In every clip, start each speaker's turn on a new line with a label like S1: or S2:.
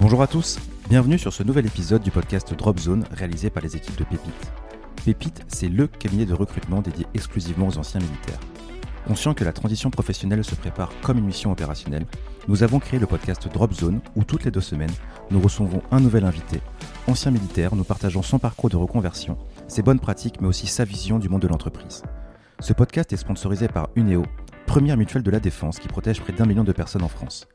S1: Bonjour à tous, bienvenue sur ce nouvel épisode du podcast Drop Zone réalisé par les équipes de Pépite. Pépite, c'est le cabinet de recrutement dédié exclusivement aux anciens militaires. Conscient que la transition professionnelle se prépare comme une mission opérationnelle, nous avons créé le podcast Drop Zone où toutes les deux semaines, nous recevons un nouvel invité, ancien militaire, nous partageons son parcours de reconversion, ses bonnes pratiques mais aussi sa vision du monde de l'entreprise. Ce podcast est sponsorisé par Uneo, première mutuelle de la défense qui protège près d'un million de personnes en France.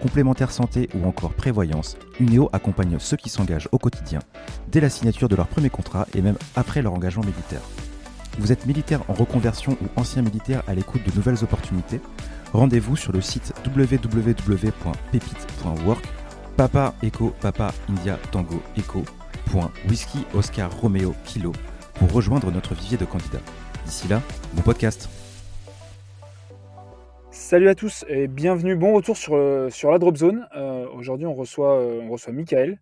S1: Complémentaire santé ou encore prévoyance, Uneo accompagne ceux qui s'engagent au quotidien, dès la signature de leur premier contrat et même après leur engagement militaire. Vous êtes militaire en reconversion ou ancien militaire à l'écoute de nouvelles opportunités? Rendez-vous sur le site www.pepite.work Papa Echo Papa India Tango Echo Whisky Oscar Romeo Kilo pour rejoindre notre vivier de candidats. D'ici là, bon podcast.
S2: Salut à tous et bienvenue, bon retour sur, euh, sur la Drop Zone. Euh, Aujourd'hui, on reçoit, euh, on reçoit Michael.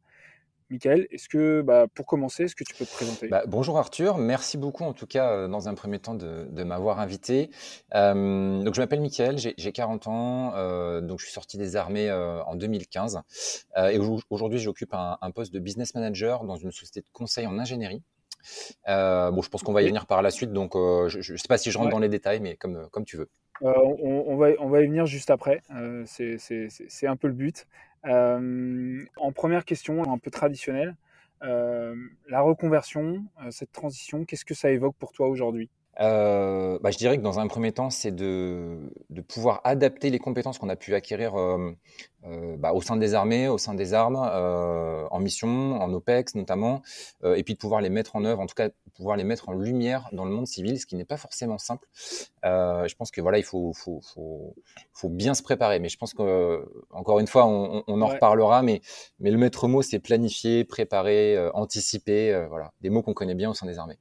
S2: Michael, est-ce que, bah, pour commencer, est-ce que tu peux te présenter?
S3: Bah, Bonjour Arthur, merci beaucoup en tout cas euh, dans un premier temps de, de m'avoir invité. Euh, donc je m'appelle Michael, j'ai 40 ans, euh, donc je suis sorti des armées en 2015 euh, et aujourd'hui j'occupe un, un, poste de business manager dans une société de conseil en ingénierie. Bon, je pense qu'on va y venir par la suite, donc je ne sais pas si je rentre ouais. dans les détails, mais comme, comme tu veux.
S2: On, on, va, on va y venir juste après, c'est un peu le but. Euh, en première question, un peu traditionnelle, euh, la reconversion, euh, cette transition, qu'est-ce que ça évoque pour toi aujourd'hui?
S3: Euh, bah, je dirais que dans un premier temps, c'est de, de, pouvoir adapter les compétences qu'on a pu acquérir euh, euh, bah, au sein des armées, au sein des armes, en mission, en OPEX notamment, et puis de pouvoir les mettre en œuvre, en tout cas pouvoir les mettre en lumière dans le monde civil, ce qui n'est pas forcément simple. je pense que voilà, il faut, faut, faut, faut, bien se préparer, mais je pense que encore une fois, on, on en ouais. reparlera, mais, mais le maître mot, c'est planifier, préparer, anticiper, voilà, des mots qu'on connaît bien au sein des armées.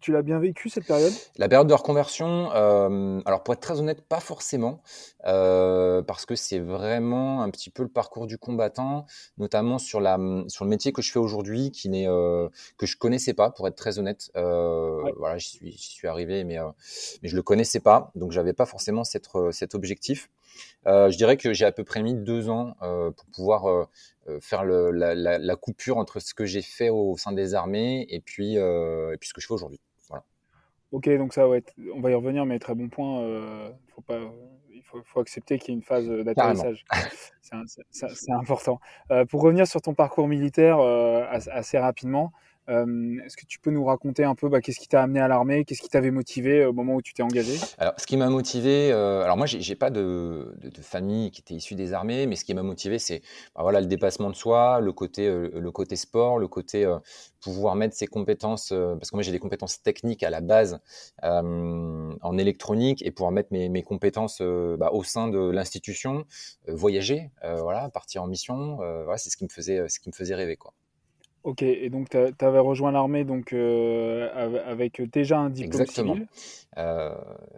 S2: Tu l'as bien vécu cette période?
S3: La période de reconversion, euh, alors pour être très honnête, pas forcément, euh, parce que c'est vraiment un petit peu le parcours du combattant, notamment sur la sur le métier que je fais aujourd'hui, qui n'est euh, que je connaissais pas, pour être très honnête. Euh, ouais. Voilà, j'y suis j'y suis arrivé, mais euh, mais je le connaissais pas, donc j'avais pas forcément cette cet objectif. je dirais que j'ai à peu près mis deux ans pour pouvoir faire le, la, la, la, coupure entre ce que j'ai fait au sein des armées et puis et puis ce que je fais aujourd'hui.
S2: Ok, donc ça, ouais, on va y revenir, mais très bon point. Euh, faut pas, il faut, faut accepter qu'il y ait une phase d'atterrissage. C'est important. Euh, pour revenir sur ton parcours militaire euh, assez rapidement, euh, Est-ce que tu peux nous raconter un peu bah, qu'est-ce qui t'a amené à l'armée, qu'est-ce qui t'avait motivé au moment où tu t'es engagé?
S3: Alors, ce qui m'a motivé, euh, alors moi, j'ai pas de, famille qui était issue des armées, mais ce qui m'a motivé, c'est bah, voilà le dépassement de soi, le côté, euh, le côté sport, le côté euh, pouvoir mettre ses compétences, euh, parce que moi j'ai des compétences techniques à la base en électronique et pouvoir mettre mes, mes compétences bah, au sein de l'institution, voyager, voilà, partir en mission, voilà, c'est ce qui me faisait, ce qui me faisait rêver quoi.
S2: Ok, et donc tu avais rejoint l'armée donc euh, avec déjà un diplôme
S3: exactement.
S2: civil?
S3: Euh,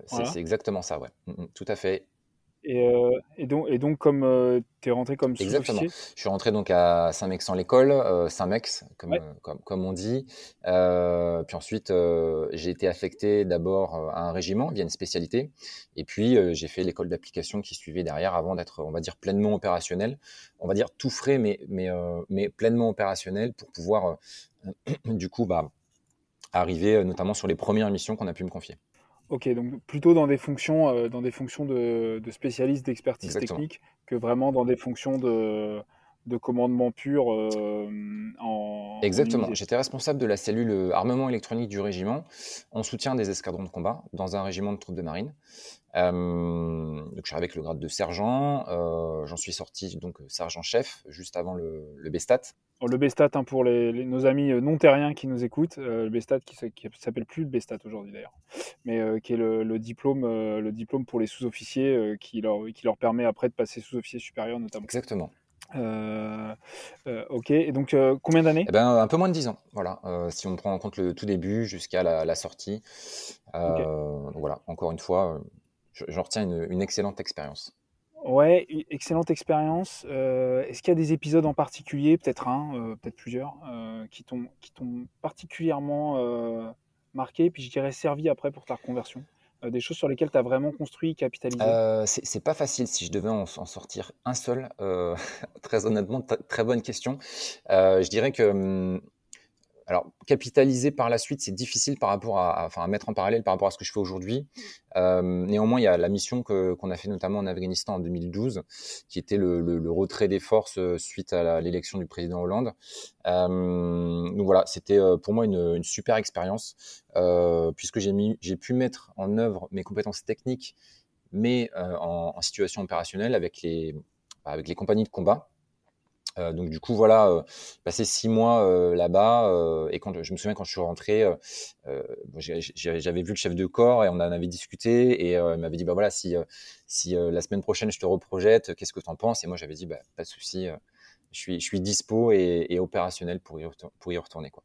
S3: c'est voilà. exactement ça, ouais. Mmh, tout à fait.
S2: Et, euh, et, donc, et donc, comme euh, tu es rentré comme
S3: Exactement. Je suis rentré donc à Saint-Mex-en-l'École, euh, Saint-Mex, comme,
S2: ouais.
S3: comme, comme, on dit. Euh, puis ensuite, euh, j'ai été affecté d'abord à un régiment via une spécialité. Et puis, j'ai fait l'école d'application qui suivait derrière avant d'être, on va dire, pleinement opérationnel. On va dire tout frais, mais, mais, mais pleinement opérationnel pour pouvoir, du coup, bah, arriver notamment sur les premières missions qu'on a pu me confier.
S2: Ok, donc plutôt dans des fonctions, euh, dans des fonctions de, de spécialiste d'expertise technique que vraiment dans des fonctions de, de commandement pur euh, en.
S3: Exactement. J'étais responsable de la cellule armement électronique du régiment en soutien des escadrons de combat dans un régiment de troupes de marine. Euh, donc je suis avec le grade de sergent. Euh, J'en suis sorti donc sergent-chef juste avant le, le BESTAT.
S2: Le BESTAT, hein, pour les, les, nos amis non terriens qui nous écoutent, euh, le BESTAT qui, qui s'appelle plus le BESTAT aujourd'hui d'ailleurs, mais euh, qui est le, le diplôme, euh, le diplôme pour les sous-officiers qui, leur, qui leur permet après de passer sous-officier supérieur notamment.
S3: Exactement.
S2: Euh, euh, ok, et donc euh, combien d'années?
S3: Eh ben, Un peu moins de 10 ans, voilà. si on prend en compte le tout début jusqu'à la, la, sortie. Okay. Donc voilà, encore une fois, j'en retiens une, une, excellente expérience.
S2: Ouais, excellente expérience. Est-ce qu'il y a des épisodes en particulier, peut-être un, peut-être plusieurs, qui t'ont particulièrement marqué, puis je dirais servi après pour ta reconversion? Des choses sur lesquelles tu as vraiment construit, capitalisé?
S3: C'est pas facile si je devais en, sortir un seul. très honnêtement, très bonne question. je dirais que hum, alors, capitaliser par la suite, c'est difficile par rapport à, mettre en parallèle par rapport à ce que je fais aujourd'hui. Euh, néanmoins, il y a la mission qu'on a fait notamment en Afghanistan en 2012, qui était le, retrait des forces euh, suite à l'élection du président Hollande. Euh, donc voilà, c'était pour moi une, super expérience, puisque j'ai pu mettre en œuvre mes compétences techniques, mais en, situation opérationnelle avec les compagnies de combat. Euh, donc du coup voilà, euh, passé six mois euh, là-bas et quand je me souviens quand je suis rentré, j'avais vu le chef de corps et on en avait discuté et il m'avait dit bah voilà si si la semaine prochaine je te reprojette, qu'est-ce que tu en penses? Et moi j'avais dit bah pas de souci, je suis je suis dispo et, opérationnel pour y, pour y retourner quoi.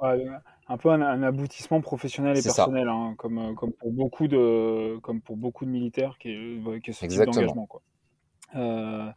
S2: un peu un, aboutissement professionnel et personnel, hein, comme, comme, pour beaucoup de, comme pour beaucoup de militaires qui, qui ce type d'engagement. Euh,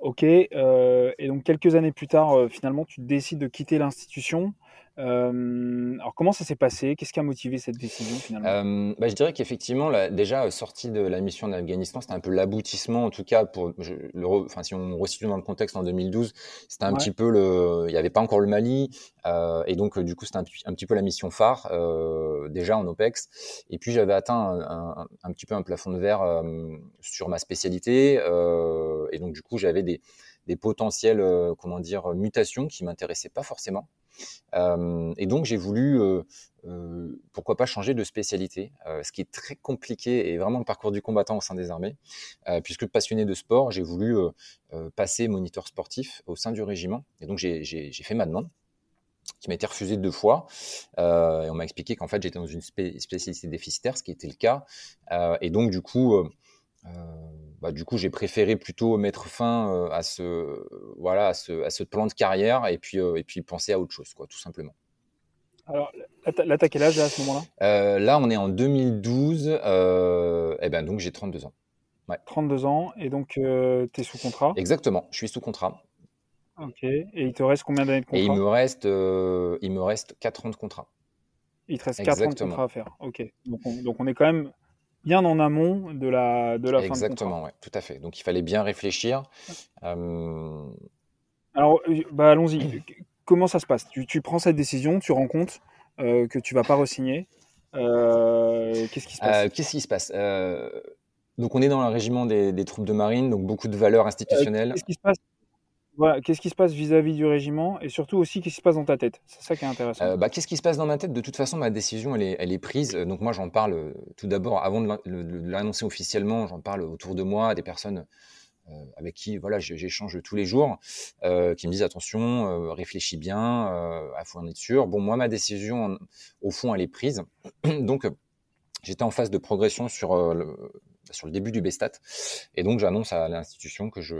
S2: ok, euh, et donc quelques années plus tard, euh, finalement, tu décides de quitter l'institution euh, alors comment ça s'est passé? Qu'est-ce qui a motivé cette décision finalement?
S3: Euh, bah, Je dirais qu'effectivement, déjà sorti de la mission d'Afghanistan, c'était un peu l'aboutissement en tout cas pour le, enfin si on resitue dans le contexte en 2012, c'était un petit peu le, il n'y avait pas encore le Mali euh, et donc du coup c'était un, petit peu la mission phare euh, déjà en OPEX. Et puis j'avais atteint un, un, petit peu un plafond de verre euh, sur ma spécialité euh, et donc du coup j'avais des des potentielles euh, comment dire mutations qui m'intéressaient pas forcément. Euh, et donc j'ai voulu euh, pourquoi pas changer de spécialité, ce qui est très compliqué et vraiment le parcours du combattant au sein des armées, puisque passionné de sport, j'ai voulu passer moniteur sportif au sein du régiment. Et donc j'ai fait ma demande qui m'a été refusée deux fois. et on m'a expliqué qu'en fait j'étais dans une spécialité déficitaire, ce qui était le cas. et donc du coup, euh, bah, du coup, j'ai préféré plutôt mettre fin euh, à ce voilà à ce, à ce, plan de carrière et puis euh, et puis penser à autre chose, quoi, tout simplement.
S2: Alors là, t'as quel âge à ce
S3: moment-là? Là, on est en 2012. et eh ben donc j'ai 32 ans.
S2: Ouais. 32 ans et donc tu es sous contrat?
S3: Exactement, je suis sous contrat.
S2: Ok. Et il te reste combien d'années de contrat Et
S3: il me reste il me reste 4 ans de contrat.
S2: Il te reste 4 ans de contrat à faire. Ok. Donc donc on est quand même bien en amont de la, de la
S3: fin Exactement, ouais, tout à fait. Donc il fallait bien réfléchir. Euh,
S2: Alors, euh, bah, allons-y. Comment ça se passe? Tu, tu, prends cette décision, tu rends compte euh, que tu vas pas re-signer. Qu'est-ce qui se passe?
S3: Qu'est-ce qui se passe? Donc on est dans le régiment des, des, troupes de marine, donc beaucoup de valeurs institutionnelles.
S2: Qu'est-ce qui se passe? Qu'est-ce qui se passe vis-à-vis du régiment et surtout aussi qu'est-ce qui se passe dans ta tête? C'est ça qui est intéressant.
S3: Euh, bah, qu'est-ce qui se passe dans ma tête? De toute façon, ma décision, elle est, elle est prise. Donc moi, j'en parle euh, tout d'abord, avant de l'annoncer officiellement, j'en parle autour de moi à des personnes euh, avec qui voilà, j'échange tous les jours, qui me disent attention, réfléchis bien, il faut en être sûr. Bon, moi, ma décision, au fond, elle est prise. Donc, j'étais en phase de progression sur sur le début du BSTAT. Et donc, j'annonce à l'institution que je,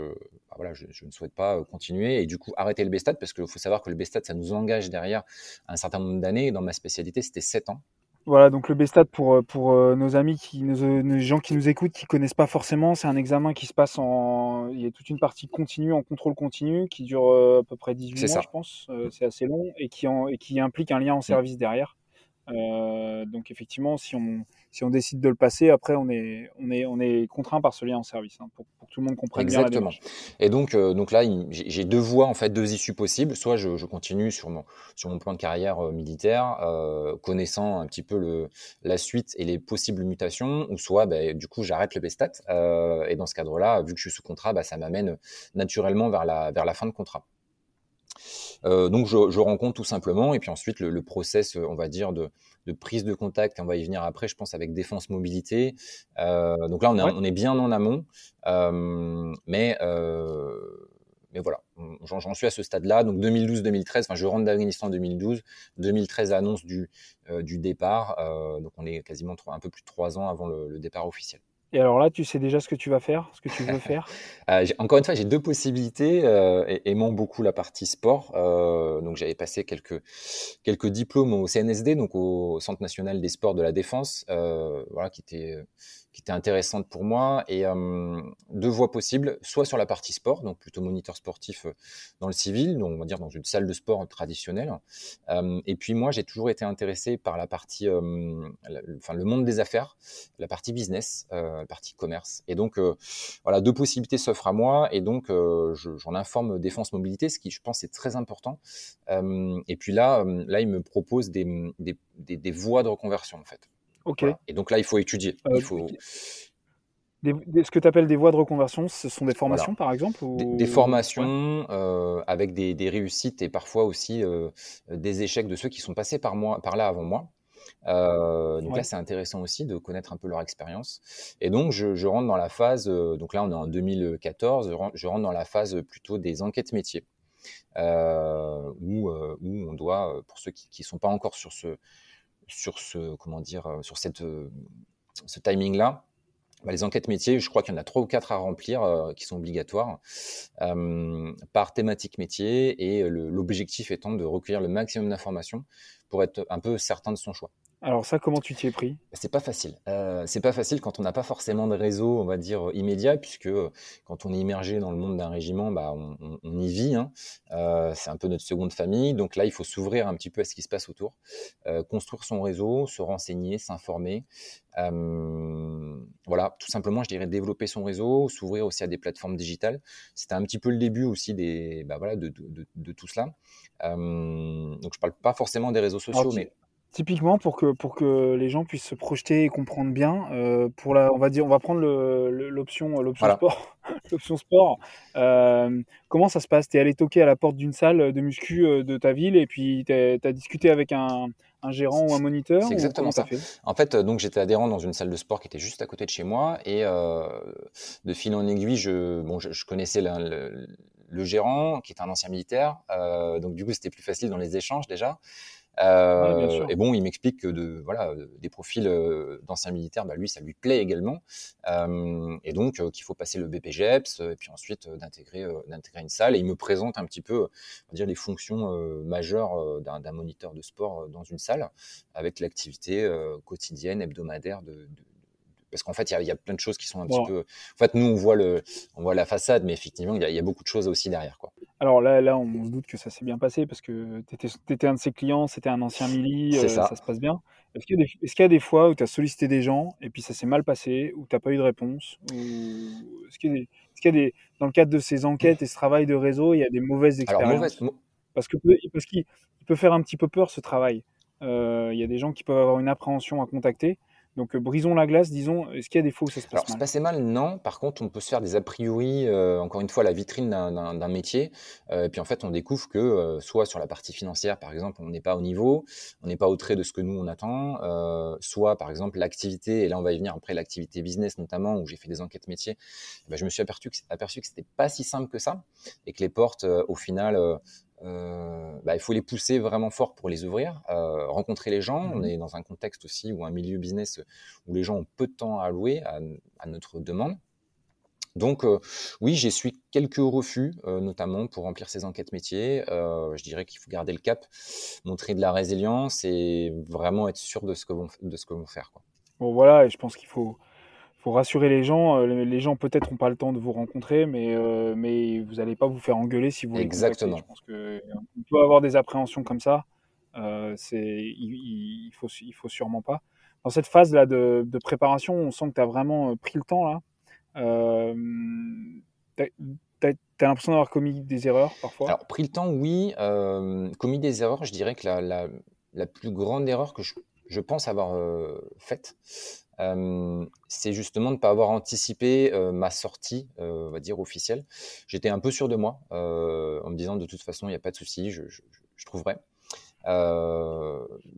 S3: bah voilà, je, ne souhaite pas euh, continuer et du coup arrêter le BSTAT parce qu'il faut savoir que le BSTAT, ça nous engage derrière un certain nombre d'années. Dans ma spécialité, c'était 7 ans.
S2: Voilà, donc le BSTAT pour, euh, pour euh, nos amis, qui, nos, gens qui nous écoutent, qui connaissent pas forcément, c'est un examen qui se passe en. Il y a toute une partie continue, en contrôle continu, qui dure à peu près 18 mois, je pense. c'est assez long et qui, en, et qui implique un lien en mmh. service derrière. donc effectivement, si on, si on décide de le passer, après, on est, on est, on est contraint par ce lien en service, hein, pour, que tout le monde comprenne
S3: Exactement. bien la Et donc, euh, donc là, j'ai deux voies, en fait, deux issues possibles. Soit je, continue sur mon, sur mon plan de carrière euh, militaire, euh, connaissant un petit peu le, la suite et les possibles mutations, ou soit, bah, du coup, j'arrête le BSTAT. et dans ce cadre-là, vu que je suis sous contrat, bah, ça m'amène naturellement vers la, vers la fin de contrat. Donc je, je, rencontre tout simplement, et puis ensuite le, le, process, on va dire, de, de, prise de contact, et on va y venir après, je pense, avec défense mobilité. Euh, donc là, on, on, est bien en amont, euh, mais, euh, mais voilà, j'en suis à ce stade-là. Donc 2012-2013, enfin je rentre d'Afghanistan en 2012, 2013 annonce du, du départ, donc on est quasiment un peu plus de trois ans avant le, le départ officiel.
S2: Et alors là, tu sais déjà ce que tu vas faire, ce que tu veux faire?
S3: Euh, Encore une fois, j'ai deux possibilités, euh, aimant beaucoup la partie sport. Euh, donc j'avais passé quelques, quelques diplômes au CNSD, donc au Centre national des sports de la défense, euh, voilà, qui était qui était intéressante pour moi et euh, deux voies possibles, soit sur la partie sport, donc plutôt moniteur sportif euh, dans le civil, donc on va dire dans une salle de sport traditionnelle. Euh, et puis moi, j'ai toujours été intéressé par la partie, enfin le monde des affaires, la partie business, la partie commerce. Et donc voilà, deux possibilités s'offrent à moi et donc j'en informe Défense Mobilité, ce qui je pense est très important. et puis là, là, il me propose des, des, des, des voies de reconversion en fait.
S2: Ok.
S3: Et donc là, il faut étudier. il faut...
S2: ce que tu appelles des voies de reconversion, ce sont des formations par exemple
S3: des, formations euh, avec des, réussites et parfois aussi euh, des échecs de ceux qui sont passés par, moi, par là avant moi. Euh, donc là, c'est intéressant aussi de connaître un peu leur expérience. Et donc, je, je, rentre dans la phase, donc là, on est en 2014, je rentre, je rentre dans la phase plutôt des enquêtes métiers, où, où on doit, pour ceux qui ne sont pas encore sur ce, sur ce, comment dire, euh, sur euh, ce timing-là, bah, les enquêtes métiers, je crois qu'il y en a trois ou quatre à remplir euh, qui sont obligatoires par thématique métier et l'objectif étant de recueillir le maximum d'informations pour être un peu certain de son choix.
S2: Alors ça, comment tu t'y es pris?
S3: C'est pas facile. Euh, c'est pas facile quand on n'a pas forcément de réseau, on va dire immédiat, puisque euh, quand on est immergé dans le monde d'un régiment, bah, on, on, y vit. Hein. Euh, c'est un peu notre seconde famille. Donc là, il faut s'ouvrir un petit peu à ce qui se passe autour, euh, construire son réseau, se renseigner, s'informer. Euh, voilà, tout simplement, je dirais développer son réseau, s'ouvrir aussi à des plateformes digitales. C'était un petit peu le début aussi des, bah, voilà, de, de, de, de tout cela. donc je parle pas forcément des réseaux sociaux, mais
S2: Typiquement, pour que, pour que les gens puissent se projeter et comprendre bien, euh, pour la, on va dire, on va prendre l'option, l'option sport. l'option sport. Euh, comment ça se passe? Tu es allé toquer à la porte d'une salle de muscu euh, de ta ville et puis tu as discuté avec un, un gérant ou un moniteur
S3: C'est exactement ça. Fait? En fait, donc j'étais adhérent dans une salle de sport qui était juste à côté de chez moi et de fil en aiguille, je, bon, je, connaissais le, le, gérant qui est un ancien militaire, donc du coup c'était plus facile dans les échanges déjà. Euh, et bon, il m'explique que de, voilà, des profils euh, d'anciens militaires, bah, lui, ça lui plaît également. Euh, et donc, euh, qu'il faut passer le BPGEPS, et puis ensuite d'intégrer d'intégrer une salle. Et il me présente un petit peu, on dire, les fonctions majeures d'un moniteur de sport dans une salle, avec l'activité quotidienne, hebdomadaire de, de parce qu'en fait, il y, y, a plein de choses qui sont un petit peu. En fait, nous, on voit, le, on voit la façade, mais effectivement, il y, y, a beaucoup de choses aussi derrière. Quoi.
S2: Alors là, là, on se doute que ça s'est bien passé parce que tu étais, étais, un de ses clients, c'était un ancien mili, euh, ça. ça. se passe bien. Est-ce qu'il y, est y, a des fois où tu as sollicité des gens et puis ça s'est mal passé, où tu n'as pas eu de réponse Est-ce qu'il y, est y, a des. Dans le cadre de ces enquêtes et ce travail de réseau, il y a des mauvaises expériences? Alors, Parce qu'il parce qu'il peut faire un petit peu peur ce travail. Euh, il y a des gens qui peuvent avoir une appréhension à contacter. Donc, euh, brisons la glace, disons, est-ce qu'il y a des fois où ça se passe
S3: Alors, mal? se passait mal, non. Par contre, on peut se faire des a priori, euh, encore une fois, la vitrine d'un métier. Euh, et puis, en fait, on découvre que, euh, soit sur la partie financière, par exemple, on n'est pas au niveau, on n'est pas au trait de ce que nous, on attend. Euh, soit, par exemple, l'activité, et là, on va y venir après, l'activité business, notamment, où j'ai fait des enquêtes métiers, eh ben, je me suis aperçu que, aperçu que c'était pas si simple que ça. Et que les portes, au final, euh, bah, il faut les pousser vraiment fort pour les ouvrir, euh, rencontrer les gens. On mmh est dans un contexte aussi ou un milieu business où les gens ont peu de temps à allouer à, à notre demande. Donc euh, oui, j'ai su quelques refus, notamment pour remplir ces enquêtes métiers. Je dirais qu'il faut garder le cap, montrer de la résilience et vraiment être sûr de ce que vont, de ce que vont faire. Quoi.
S2: Bon voilà, et je pense qu'il faut faut rassurer les gens. Euh, les gens peut-être n'ont pas le temps de vous rencontrer, mais, euh, mais vous n'allez pas vous faire engueuler si vous
S3: Exactement.
S2: Je pense qu'on peut avoir des appréhensions comme ça. Euh, il, il, faut, il faut sûrement pas. Dans cette phase-là de, de, préparation, on sent que tu as vraiment pris le temps là. Euh, tu as, l'impression d'avoir commis des erreurs parfois
S3: Alors, pris le temps, oui. Euh, commis des erreurs, je dirais que la, la, la plus grande erreur que je, je pense avoir euh, faite, euh, c'est justement de ne pas avoir anticipé euh, ma sortie, euh, on va dire, officielle. J'étais un peu sûr de moi, en me disant de toute façon, il n'y a pas de souci, je, je, je, trouverai.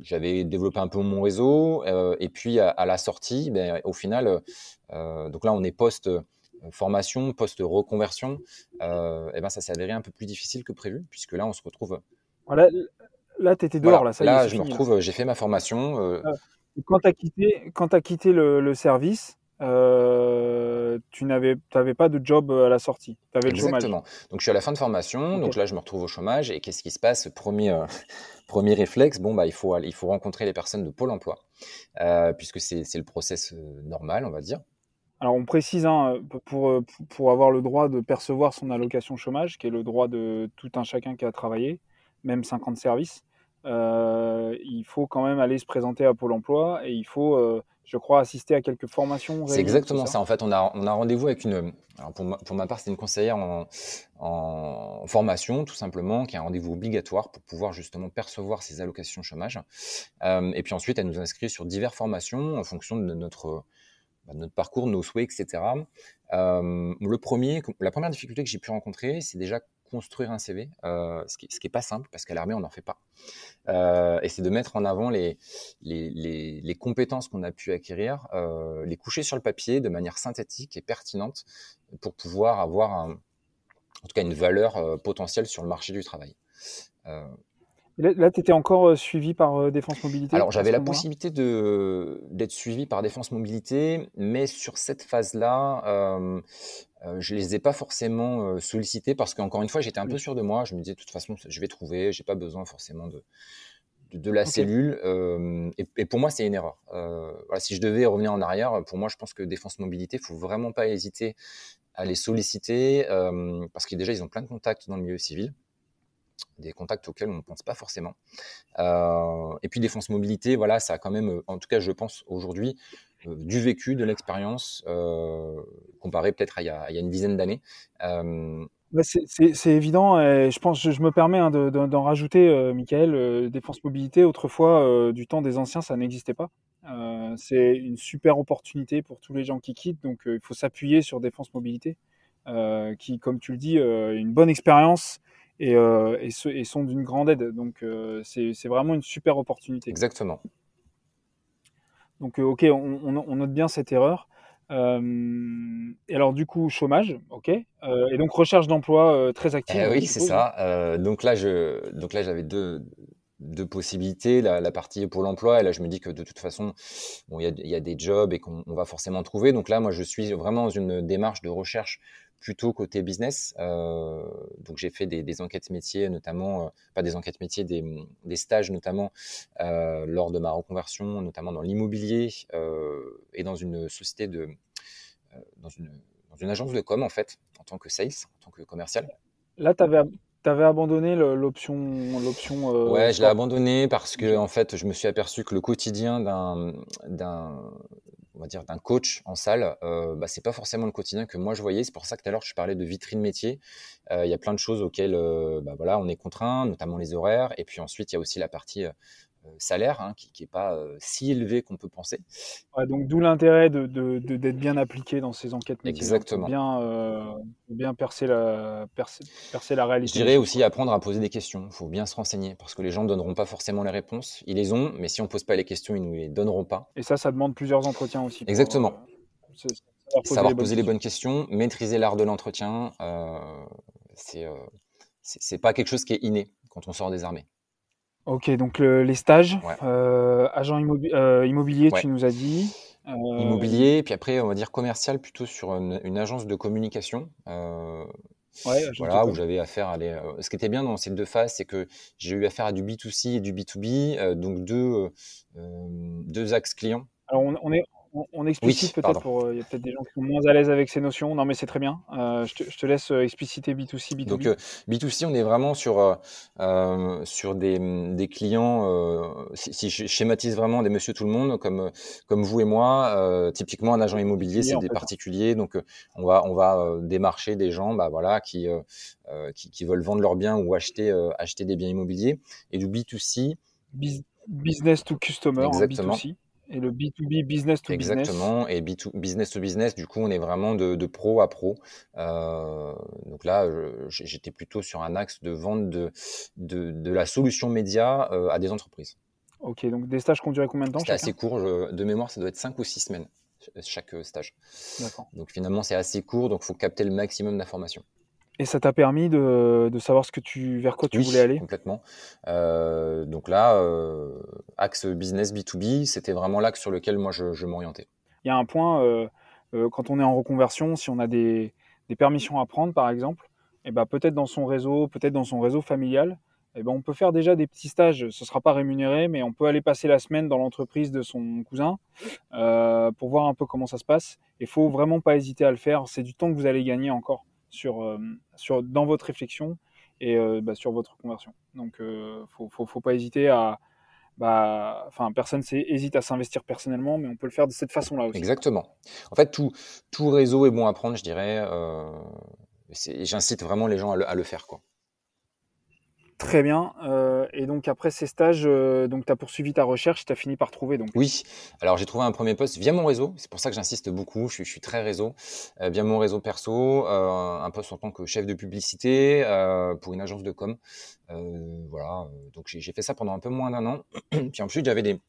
S3: J'avais développé un peu mon réseau, et puis à, à la sortie, ben, au final, donc là, on est post formation, post reconversion, et ben ça s'est avéré un peu plus difficile que prévu, puisque là, on se retrouve.
S2: Voilà, là, tu étais dehors,
S3: voilà,
S2: là, ça
S3: là,
S2: y est,
S3: je me retrouve, j'ai fait ma formation.
S2: Quand tu as quitté, quand as quitté le, le service, tu n'avais pas de job à la sortie. Tu avais le chômage.
S3: Exactement. Donc, je suis à la fin de formation. Donc là, je me retrouve au chômage. Et qu'est-ce qui se passe? Premier, premier réflexe, bon, bah, il, faut, il faut rencontrer les personnes de Pôle emploi, puisque c'est le process normal, on va dire.
S2: Alors on précise, hein, pour, pour avoir le droit de percevoir son allocation chômage, qui est le droit de tout un chacun qui a travaillé, même 50 services, euh, il faut quand même aller se présenter à Pôle emploi et il faut, euh, je crois, assister à quelques formations.
S3: C'est exactement ça. En fait, on a, on a rendez-vous avec une. pour, ma, pour ma part, c'est une conseillère en, en, formation, tout simplement, qui a un rendez-vous obligatoire pour pouvoir justement percevoir ses allocations chômage. Euh, et puis ensuite, elle nous inscrit sur diverses formations en fonction de notre bah, notre parcours, nos souhaits, etc. Euh, le premier, la première difficulté que j'ai pu rencontrer, c'est déjà construire un CV, euh, ce qui n'est pas simple parce qu'à l'armée, on n'en fait pas. Euh, et c'est de mettre en avant les, compétences qu'on a pu acquérir, les coucher sur le papier de manière synthétique et pertinente pour pouvoir avoir en tout cas une valeur potentielle sur le marché du travail.
S2: Là, tu étais encore euh, suivi par euh, Défense Mobilité
S3: Alors, j'avais la possibilité d'être suivi par Défense Mobilité, mais sur cette phase-là, euh, euh, je les ai pas forcément sollicités parce qu'encore une fois, j'étais un peu sûr de moi. Je me disais, de toute façon, je vais trouver, j'ai pas besoin forcément de, de, la cellule. et, pour moi, c'est une erreur. voilà, si je devais revenir en arrière, pour moi, je pense que Défense Mobilité, il faut vraiment pas hésiter à les solliciter parce que déjà, ils ont plein de contacts dans le milieu civil des contacts auxquels on ne pense pas forcément. Euh, et puis défense mobilité, voilà, ça a quand même, en tout cas je pense aujourd'hui, euh, du vécu, de l'expérience, euh, comparé peut-être à, il y a une dizaine d'années.
S2: c'est évident, je pense, je, me permets hein, d'en rajouter, Michael, défense mobilité, autrefois, du temps des anciens, ça n'existait pas. c'est une super opportunité pour tous les gens qui quittent, donc il faut s'appuyer sur défense mobilité, qui, comme tu le dis, une bonne expérience et, euh, et, sont d'une grande aide. Donc euh, c'est vraiment une super opportunité.
S3: Exactement.
S2: Donc euh, ok, on, note bien cette erreur. et alors du coup, chômage, ok. et donc recherche d'emploi très active.
S3: Eh oui, c'est ça. donc là, je, donc là, j'avais deux, deux possibilités. La, partie pour l'emploi, et là, je me dis que de toute façon, bon, il y, y, a des jobs et qu'on va forcément trouver. Donc là, moi, je suis vraiment dans une démarche de recherche plutôt côté business. Euh, donc j'ai fait des, enquêtes métiers, notamment, euh, pas des enquêtes métiers, des, stages notamment euh, lors de ma reconversion, notamment dans l'immobilier et dans une société de, dans une, dans, une, agence de com en fait, en tant que sales, en tant que commercial.
S2: Là, tu avais, avais, abandonné l'option. l'option
S3: ouais, je l'ai abandonné parce que en fait, je me suis aperçu que le quotidien d'un on va dire, d'un coach en salle, euh, bah, c'est pas forcément le quotidien que moi je voyais. C'est pour ça que tout à l'heure je parlais de vitrine métier. Euh, il y a plein de choses auxquelles euh, bah, voilà, on est contraint, notamment les horaires. Et puis ensuite, il y a aussi la partie euh, salaire hein, qui n'est pas euh, si élevé qu'on peut penser.
S2: donc d'où l'intérêt d'être de, de, bien appliqué dans ces enquêtes
S3: métiers. Exactement.
S2: Bien, euh, bien percer la, percer, la réalité.
S3: Je dirais aussi apprendre à poser des questions. Il faut bien se renseigner parce que les gens ne donneront pas forcément les réponses. Ils les ont, mais si on ne pose pas les questions, ils ne nous les donneront pas.
S2: Et ça, ça demande plusieurs entretiens aussi.
S3: Exactement. savoir poser, les, bonnes questions, maîtriser l'art de l'entretien, euh, c'est c'est pas quelque chose qui est inné quand on sort des armées.
S2: Ok, donc les stages, euh, agent euh, immobilier, tu nous as dit.
S3: Euh, immobilier, puis après, on va dire commercial, plutôt sur une, agence de communication. voilà, où j'avais affaire à les. ce qui était bien dans ces deux phases, c'est que j'ai eu affaire à du B2C et du B2B, donc deux, deux axes clients.
S2: Alors, on, est, on, explicite peut-être pour. Il y a peut-être des gens qui sont moins à l'aise avec ces notions. Non, mais c'est très bien. Euh, je, te, laisse euh, expliciter B2C, B2B.
S3: Donc, euh, B2C, on est vraiment sur, sur des, des clients, si, je schématise vraiment des monsieur tout le monde, comme, comme vous et moi, typiquement un agent immobilier, c'est des particuliers. Donc, on va, on va démarcher des gens bah, voilà, qui, qui, qui, veulent vendre leurs biens ou acheter, acheter des biens immobiliers. Et du B2C.
S2: business to customer,
S3: Exactement.
S2: B2C. Et le B2B, business to
S3: business. Exactement. Et B2, business to business, du coup, on est vraiment de, pro à pro. Euh, donc là, j'étais plutôt sur un axe de vente de, de, la solution média euh, à des entreprises.
S2: Ok, donc des stages duré combien de temps
S3: C'est assez court. de mémoire, ça doit être 5 ou 6 semaines chaque euh, stage. D'accord. Donc finalement, c'est assez court, donc il faut capter le maximum d'informations.
S2: Et ça t'a permis de, de, savoir ce que tu, vers quoi tu voulais aller?
S3: complètement. Euh, donc là, euh, axe business B2B, c'était vraiment l'axe sur lequel moi je, je m'orientais.
S2: Il y a un point, euh, quand on est en reconversion, si on a des, des permissions à prendre, par exemple, et eh ben, peut-être dans son réseau, peut-être dans son réseau familial, eh ben, on peut faire déjà des petits stages. Ce ne sera pas rémunéré, mais on peut aller passer la semaine dans l'entreprise de son cousin pour voir un peu comment ça se passe. Il faut vraiment pas hésiter à le faire. C'est du temps que vous allez gagner encore sur, euh, sur, dans votre réflexion et euh, bah, sur votre conversion. Donc, ne faut, faut, faut, pas hésiter à. Bah, enfin, personne hésite à s'investir personnellement, mais on peut le faire de cette façon-là aussi.
S3: Exactement. En fait, tout, tout réseau est bon à prendre, je dirais. J'incite vraiment les gens à le, à le faire. Quoi.
S2: Très bien. Euh, et donc après ces stages, euh, tu as poursuivi ta recherche, tu as fini par trouver donc.
S3: Oui. Alors j'ai trouvé un premier poste via mon réseau. C'est pour ça que j'insiste beaucoup. Je suis, très réseau. Euh, via mon réseau perso, un poste en tant que chef de publicité pour une agence de com. voilà. Donc j'ai fait ça pendant un peu moins d'un an. Puis ensuite j'avais des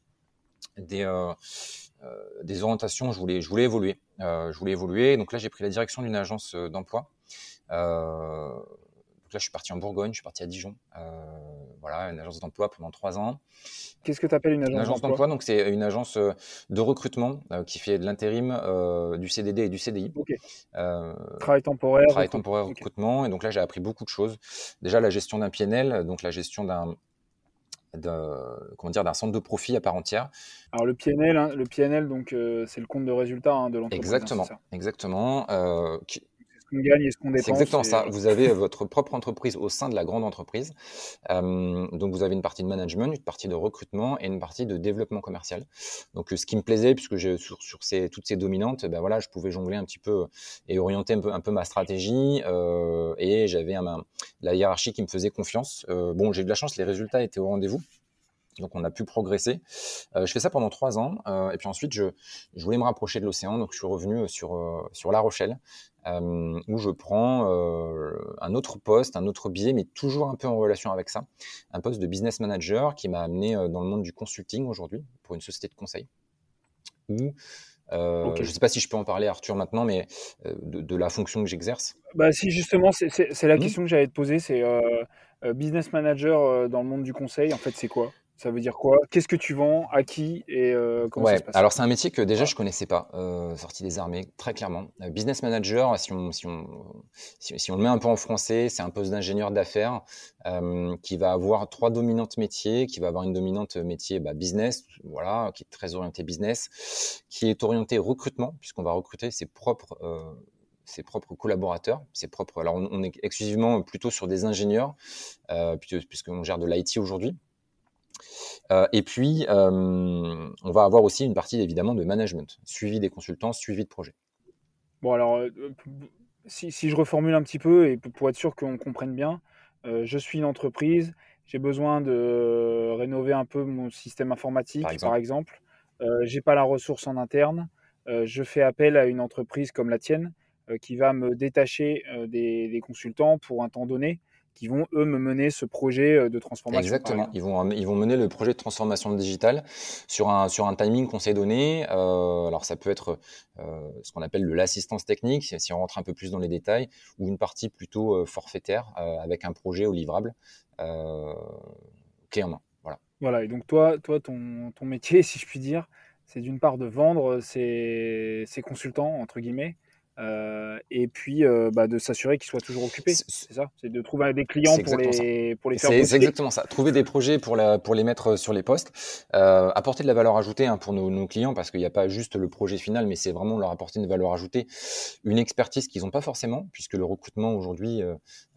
S3: des orientations. Je voulais évoluer. je voulais évoluer. Donc là j'ai pris la direction d'une agence d'emploi. Donc là, je suis parti en Bourgogne, je suis parti à Dijon. Euh, voilà, une agence d'emploi pendant trois ans.
S2: Qu'est-ce que tu appelles une agence, une
S3: agence d'emploi Donc, c'est une agence euh, de recrutement euh, qui fait de l'intérim, du CDD et du CDI.
S2: travail temporaire.
S3: Travail temporaire, recrutement. Et donc là, j'ai appris beaucoup de choses. Déjà, la gestion d'un PNL, donc la gestion d'un comment dire d'un centre de profit à part entière.
S2: Alors le PNL, hein, le PNL donc c'est le compte de résultat hein, de l'entreprise.
S3: Exactement, exactement. Qui,
S2: qu'on gagne et ce qu'on dépense.
S3: C'est exactement ça. Vous avez votre propre entreprise au sein de la grande entreprise. Euh, donc, vous avez une partie de management, une partie de recrutement et une partie de développement commercial. Donc, ce qui me plaisait, puisque j'ai sur, sur ces, toutes ces dominantes, ben voilà, je pouvais jongler un petit peu et orienter un peu, un peu ma stratégie. Euh, et j'avais la hiérarchie qui me faisait confiance. Euh, bon, j'ai eu de la chance, les résultats étaient au rendez-vous. Donc on a pu progresser. Euh, je fais ça pendant trois ans euh, et puis ensuite je, je voulais me rapprocher de l'océan, donc je suis revenu sur sur La Rochelle euh, où je prends euh, un autre poste, un autre biais, mais toujours un peu en relation avec ça, un poste de business manager qui m'a amené dans le monde du consulting aujourd'hui pour une société de conseil. Où Je ne sais pas si je peux en parler, Arthur, maintenant, mais de, la fonction que j'exerce.
S2: Bah, si, justement, c'est la mmh. question que j'allais te poser. C'est business manager dans le monde du conseil, en fait, c'est quoi? Ça veut dire quoi? Qu'est-ce que tu vends? À qui? Et euh, comment ça se passe?
S3: Alors, c'est un métier que déjà je connaissais pas, euh, sorti des armées, très clairement. Euh, business manager, si on, si, on, si, on le met un peu en français, c'est un poste d'ingénieur d'affaires qui va avoir trois dominantes métiers, qui va avoir une dominante métier bah, business, voilà, qui est très orienté business, qui est orienté recrutement, puisqu'on va recruter ses propres ses propres collaborateurs, ses propres. Alors, on, est exclusivement plutôt sur des ingénieurs, euh, puisqu'on gère de l'IT aujourd'hui. Euh, et puis, euh, on va avoir aussi une partie évidemment de management, suivi des consultants, suivi de projets.
S2: Bon, alors, euh, si, je reformule un petit peu et pour être sûr qu'on comprenne bien, je suis une entreprise, j'ai besoin de rénover un peu mon système informatique, par exemple. Par j'ai pas la ressource en interne. je fais appel à une entreprise comme la tienne qui va me détacher des, consultants pour un temps donné qui vont, eux, me mener ce projet euh, de transformation.
S3: Exactement. Ils vont, ils vont mener le projet de transformation digitale sur un, sur un timing qu'on s'est donné. Euh, alors, ça peut être euh, ce qu'on appelle de l'assistance technique, si on rentre un peu plus dans les détails, ou une partie plutôt forfaitaire avec un projet au livrable clé en main. Voilà.
S2: Voilà. Et donc, toi, toi ton, ton métier, si je puis dire, c'est d'une part de vendre ces, ces consultants, entre guillemets, euh, et puis euh, bah, de s'assurer qu'ils soient toujours occupés. C'est ça? C'est de trouver des clients pour les, pour les faire
S3: C'est exactement ça. Trouver des projets pour, la, pour les mettre sur les postes. Euh, apporter de la valeur ajoutée hein, pour nos, nos, clients parce qu'il n'y a pas juste le projet final, mais c'est vraiment leur apporter une valeur ajoutée, une expertise qu'ils n'ont pas forcément, puisque le recrutement aujourd'hui,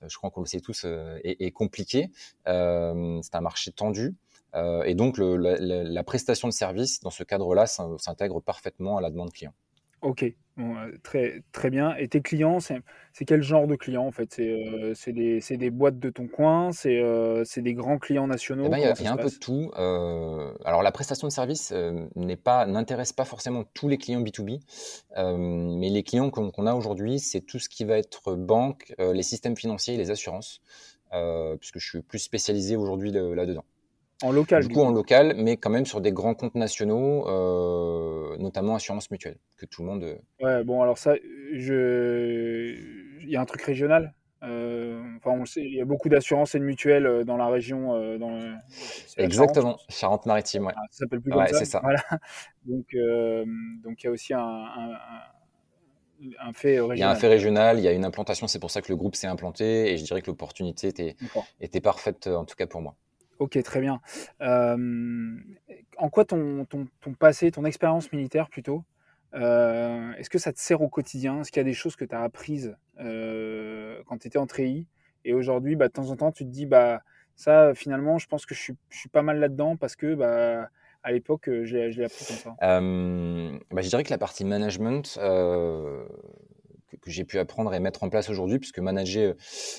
S3: je crois qu'on le sait tous, est, est, compliqué. c'est un marché tendu. et donc le, la, la prestation de service dans ce cadre-là s'intègre parfaitement à la demande client.
S2: Ok, euh, très, très bien. Et tes clients, c'est quel genre de clients en fait? C'est euh, des, des, boîtes de ton coin? C'est euh, des grands clients nationaux?
S3: Eh ben, Il y a, un peu de tout. alors la prestation de service n'intéresse pas forcément tous les clients B2B, mais les clients qu'on a aujourd'hui, c'est tout ce qui va être banque, les systèmes financiers et les assurances, puisque je suis plus spécialisé aujourd'hui là-dedans.
S2: En local.
S3: Du coup, en local, mais quand même sur des grands comptes nationaux, euh, notamment assurance mutuelle, que tout le monde. Euh,
S2: ouais, bon, alors ça, je... il y a un truc régional. Euh, enfin, on sait, il y a beaucoup d'assurances et de mutuelles dans la région. dans
S3: Exactement, Charente-Maritime, ouais.
S2: Ah, ça s'appelle plus comme ça. ça. Voilà. Donc, donc il y a aussi un, un fait régional.
S3: Il y a un fait régional, il y a une implantation, c'est pour ça que le groupe s'est implanté et je dirais que l'opportunité était, était parfaite en tout cas pour moi.
S2: Ok, très bien. en quoi ton, ton, passé, ton expérience militaire plutôt, est-ce que ça te sert au quotidien? Est-ce qu'il y a des choses que tu as apprises quand tu étais en treillis et aujourd'hui, bah, de temps en temps, tu te dis, bah, ça, finalement, je pense que je suis, je suis pas mal là-dedans parce que bah, à l'époque, je l'ai appris comme ça.
S3: bah, je dirais que la partie management, que, j'ai pu apprendre et mettre en place aujourd'hui, puisque manager,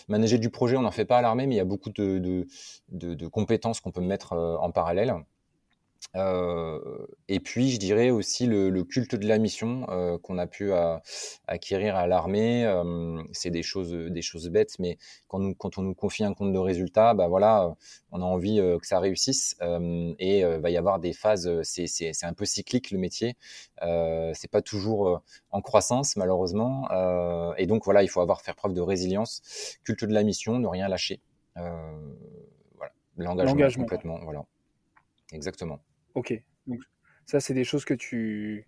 S3: manager du projet, on n'en fait pas à l'armée, mais il y a beaucoup de, de, compétences qu'on peut mettre en parallèle. Euh, et puis, je dirais aussi le, culte de la mission euh, qu'on a pu acquérir à l'armée. Euh, c'est des choses, des choses bêtes, mais quand, nous, quand on nous confie un compte de résultats, bah voilà, on a envie que ça réussisse. et il va y avoir des phases. C'est un peu cyclique le métier. c'est pas toujours en croissance malheureusement. et donc voilà, il faut avoir faire preuve de résilience, culte de la mission, ne rien lâcher. voilà, l'engagement complètement. Voilà, exactement.
S2: Ok, donc ça, c'est des choses que tu,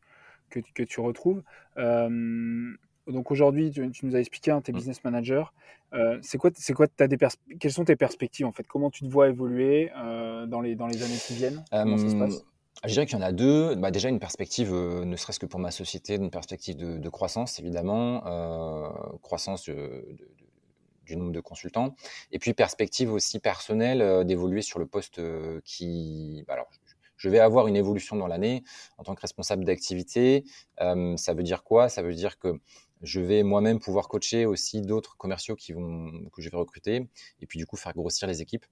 S2: que, que tu retrouves. donc aujourd'hui, tu, nous as expliqué, hein, tu es mmh. business manager. Euh, c'est quoi, c'est quoi as des quelles sont tes perspectives en fait? Comment tu te vois évoluer euh, dans, les, dans les années qui viennent? Comment ça se passe?
S3: je dirais qu'il y en a deux. Bah déjà, une perspective, euh, ne serait-ce que pour ma société, une perspective de, croissance, évidemment, croissance du nombre de consultants, et puis perspective aussi personnelle d'évoluer sur le poste qui, bah, alors, je vais avoir une évolution dans l'année en tant que responsable d'activité. Euh, ça veut dire quoi? Ça veut dire que je vais moi-même pouvoir coacher aussi d'autres commerciaux qui vont, que je vais recruter et puis du coup faire grossir les équipes.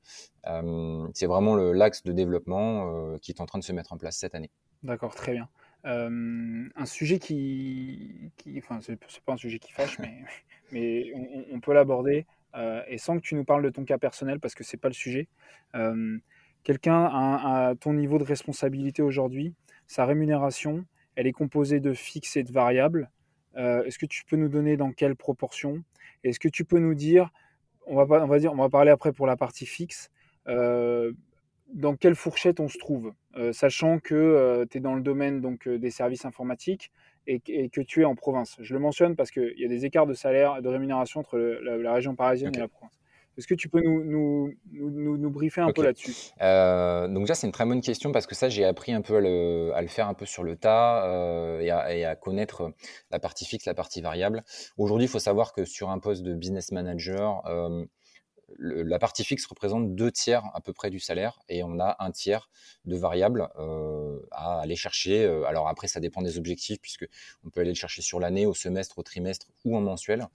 S3: Euh, c'est vraiment l'axe de développement euh, qui est en train de se mettre en place cette année.
S2: D'accord, très bien. un sujet qui, qui enfin c'est pas un sujet qui fâche, mais, mais on, peut l'aborder et sans que tu nous parles de ton cas personnel parce que c'est pas le sujet quelqu'un à, ton niveau de responsabilité aujourd'hui, sa rémunération, elle est composée de fixes et de variables. Euh, est-ce que tu peux nous donner dans quelle proportion? Est-ce que tu peux nous dire, on va, on va, dire, on va parler après pour la partie fixe, euh, dans quelle fourchette on se trouve, euh, sachant que tu es dans le domaine donc, des services informatiques et, que tu es en province. Je le mentionne parce qu'il y a des écarts de salaire et de rémunération entre la, région parisienne et la province. Est-ce que tu peux nous, nous, nous, nous briefer un peu là-dessus?
S3: Euh, Donc déjà, c'est une très bonne question parce que ça, j'ai appris un peu à le, à le, faire un peu sur le tas euh, et, à, et, à, connaître la partie fixe, la partie variable. Aujourd'hui, il faut savoir que sur un poste de business manager, la partie fixe représente deux tiers à peu près du salaire et on a un tiers de variable euh, à aller chercher. Euh, alors après, ça dépend des objectifs puisque on peut aller le chercher sur l'année, au semestre, au trimestre ou en mensuel.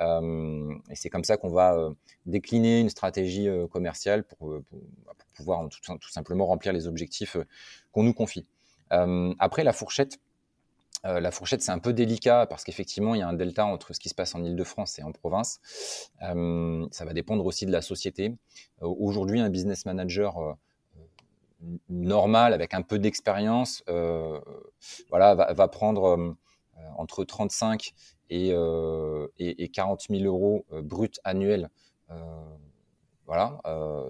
S3: Euh, et c'est comme ça qu'on va décliner une stratégie commerciale pour, pouvoir tout, tout, simplement remplir les objectifs qu'on nous confie. après, la fourchette, euh, la fourchette, c'est un peu délicat parce qu'effectivement, il y a un delta entre ce qui se passe en Ile-de-France et en province. Euh, ça va dépendre aussi de la société. Euh, aujourd'hui, un business manager normal, avec un peu d'expérience, voilà, va, prendre entre 35 et, et, 40 000 euros bruts annuels. voilà,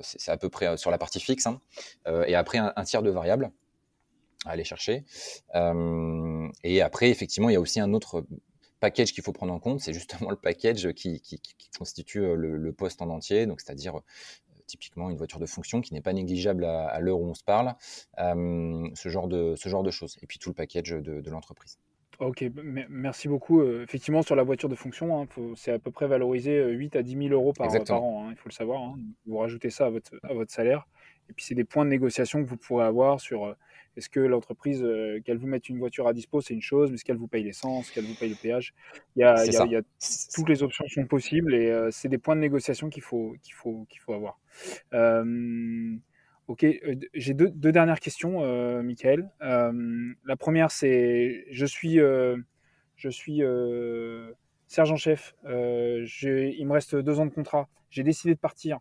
S3: c'est à peu près sur la partie fixe. Hein. et après, un, tiers de variable à aller chercher. Euh, et après, effectivement, il y a aussi un autre package qu'il faut prendre en compte, c'est justement le package qui, constitue euh, le, poste en entier, donc c'est-à-dire euh, typiquement une voiture de fonction qui n'est pas négligeable à, l'heure où on se parle, ce, genre de, ce genre de choses, et puis tout le package de, l'entreprise.
S2: Ok, merci beaucoup. effectivement, sur la voiture de fonction, hein, c'est à peu près valorisé 8 à 10 000 euros par, an, hein, il faut le savoir. Hein. Vous rajoutez ça à votre, à votre salaire. Et puis, c'est des points de négociation que vous pourrez avoir sur est-ce que l'entreprise, euh, qu'elle vous mette une voiture à dispo, c'est une chose, mais est-ce qu'elle vous paye l'essence, qu'elle vous paye le péage? Il y, a, il, y a, Toutes les options sont possibles et euh, c'est des points de négociation qu'il faut, qu'il faut, qu'il faut avoir. Euh, ok, j'ai deux, deux, dernières questions, Michael. la première, c'est je suis, je suis sergent-chef, il me reste deux ans de contrat, j'ai décidé de partir,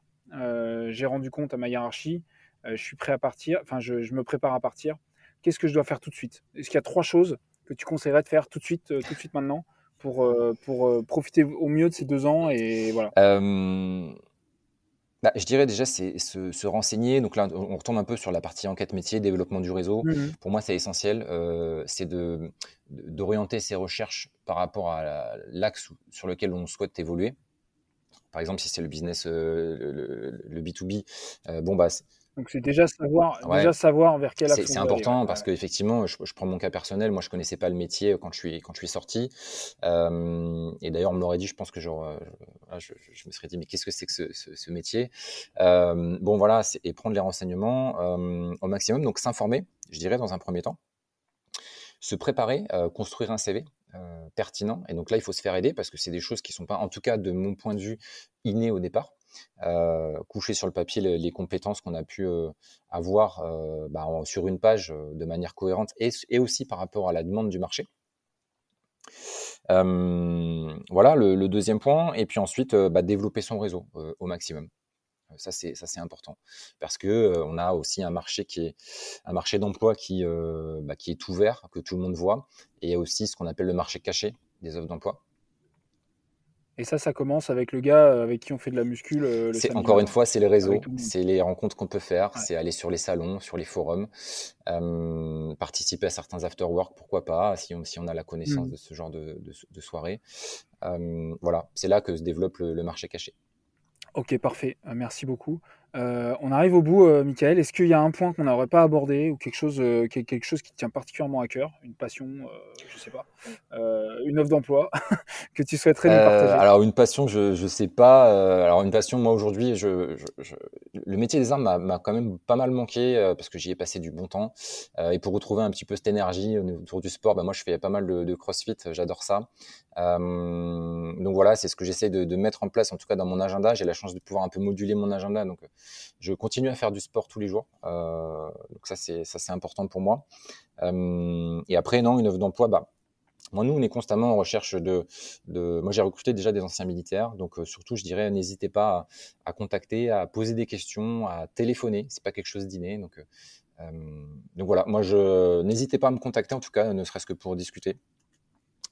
S2: j'ai rendu compte à ma hiérarchie je suis prêt à partir, enfin, je, me prépare à partir. Qu'est-ce que je dois faire tout de suite? Est-ce qu'il y a trois choses que tu conseillerais de faire tout de suite, euh, tout de suite maintenant, pour, euh, pour profiter au mieux de ces deux ans et voilà.
S3: bah, je dirais déjà, c'est se, renseigner. Donc là, on retombe un peu sur la partie enquête métier, développement du réseau. Mmh Pour moi, c'est essentiel. Euh, c'est d'orienter ses recherches par rapport à l'axe sur lequel on souhaite évoluer. Par exemple, si c'est le business, euh, le, B2B, euh, bon, bah,
S2: donc c'est déjà savoir, déjà savoir vers quel.
S3: C'est important parce qu'effectivement, je, je, prends mon cas personnel. Moi, je connaissais pas le métier quand je suis quand je suis sorti. Euh, et d'ailleurs, on me l'aurait dit. Je pense que genre, euh, je, je, me serais dit, mais qu'est-ce que c'est que ce, ce, ce métier? Euh, Bon, voilà, et prendre les renseignements euh, au maximum. Donc s'informer, je dirais dans un premier temps, se préparer, euh, construire un CV. pertinent et donc là il faut se faire aider parce que c'est des choses qui sont pas en tout cas de mon point de vue innées au départ euh, coucher sur le papier les, compétences qu'on a pu euh, avoir euh, bah, sur une page de manière cohérente et, aussi par rapport à la demande du marché. voilà le, deuxième point. Et puis ensuite, bah, développer son réseau au maximum. Ça c'est ça important parce que on a aussi un marché qui est un marché d'emploi qui bah, qui est ouvert que tout le monde voit et il y a aussi ce qu'on appelle le marché caché des offres d'emploi
S2: et ça, ça commence avec le gars euh, avec qui on fait de la muscule. Euh,
S3: c'est encore une fois, c'est les réseaux, c'est les rencontres qu'on peut faire, c'est aller sur les salons, sur les forums, euh, participer à certains after-work, pourquoi pas, si on, si on a la connaissance mmh. de ce genre de, de, soirée. voilà, c'est là que se développe le marché caché.
S2: Ok, parfait. merci beaucoup. Euh, on arrive au bout, euh, Michael. Est-ce qu'il y a un point qu'on n'aurait pas abordé ou quelque chose, euh, quelque chose qui te tient particulièrement à cœur, une passion, je sais pas, une offre d'emploi que tu souhaiterais nous partager?
S3: Alors une passion, je ne sais pas. alors une passion, moi aujourd'hui, je, le métier des armes m'a quand même pas mal manqué parce que j'y ai passé du bon temps. et pour retrouver un petit peu cette énergie autour du sport, bah, moi je fais pas mal de, CrossFit, j'adore ça. donc voilà, c'est ce que j'essaie de, de, mettre en place, en tout cas dans mon agenda. J'ai la chance de pouvoir un peu moduler mon agenda, donc je continue à faire du sport tous les jours. Euh, donc ça, c'est ça, c'est important pour moi. Euh, et après, non, une offre d'emploi, bah, moi, nous, on est constamment en recherche de. de moi, j'ai recruté déjà des anciens militaires, donc euh, surtout, je dirais, n'hésitez pas à, contacter, à poser des questions, à téléphoner. C'est pas quelque chose d'inné, donc. donc voilà, moi, je n'hésitez pas à me contacter, en tout cas, ne serait-ce que pour discuter.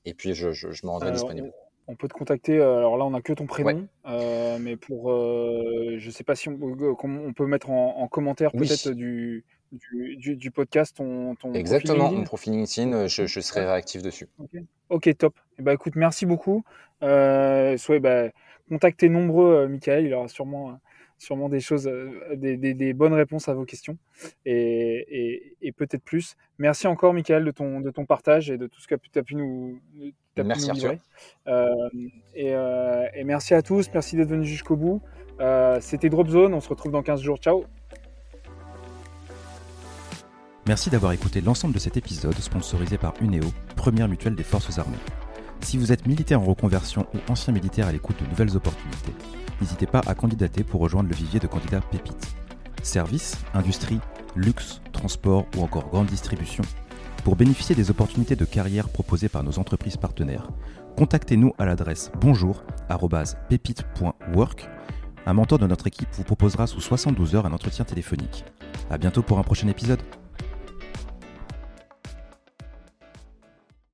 S3: Et puis, je, je, je me rendrai disponible
S2: on peut te contacter. Euh, alors là, on n'a que ton prénom, euh, mais pour, euh, je sais pas si on, on peut mettre en, commentaire peut-être du, du, podcast ton, ton
S3: Exactement,
S2: profil
S3: mon profil LinkedIn, je, je serai réactif dessus.
S2: Ok, top. Et eh ben, écoute, merci beaucoup. soit, bah, contactez nombreux, Michael, il aura sûrement sûrement des choses, euh, des, bonnes réponses à vos questions et, peut-être plus. Merci encore, Michael, de ton, de ton partage et de tout ce que tu as pu nous,
S3: merci,
S2: livrer. Euh, euh, et, merci à tous, merci d'être venus jusqu'au bout. C'était Drop Zone, on se retrouve dans 15 jours. Ciao
S1: Merci d'avoir écouté l'ensemble de cet épisode sponsorisé par UNEO, première mutuelle des forces armées. Si vous êtes militaire en reconversion ou ancien militaire à l'écoute de nouvelles opportunités, n'hésitez pas à candidater pour rejoindre le vivier de candidats pépites. Services, industrie, luxe, transport ou encore grande distribution. Pour bénéficier des opportunités de carrière proposées par nos entreprises partenaires, contactez-nous à l'adresse bonjour@pépite.work. Un mentor de notre équipe vous proposera sous 72 heures un entretien téléphonique. À bientôt pour un prochain épisode.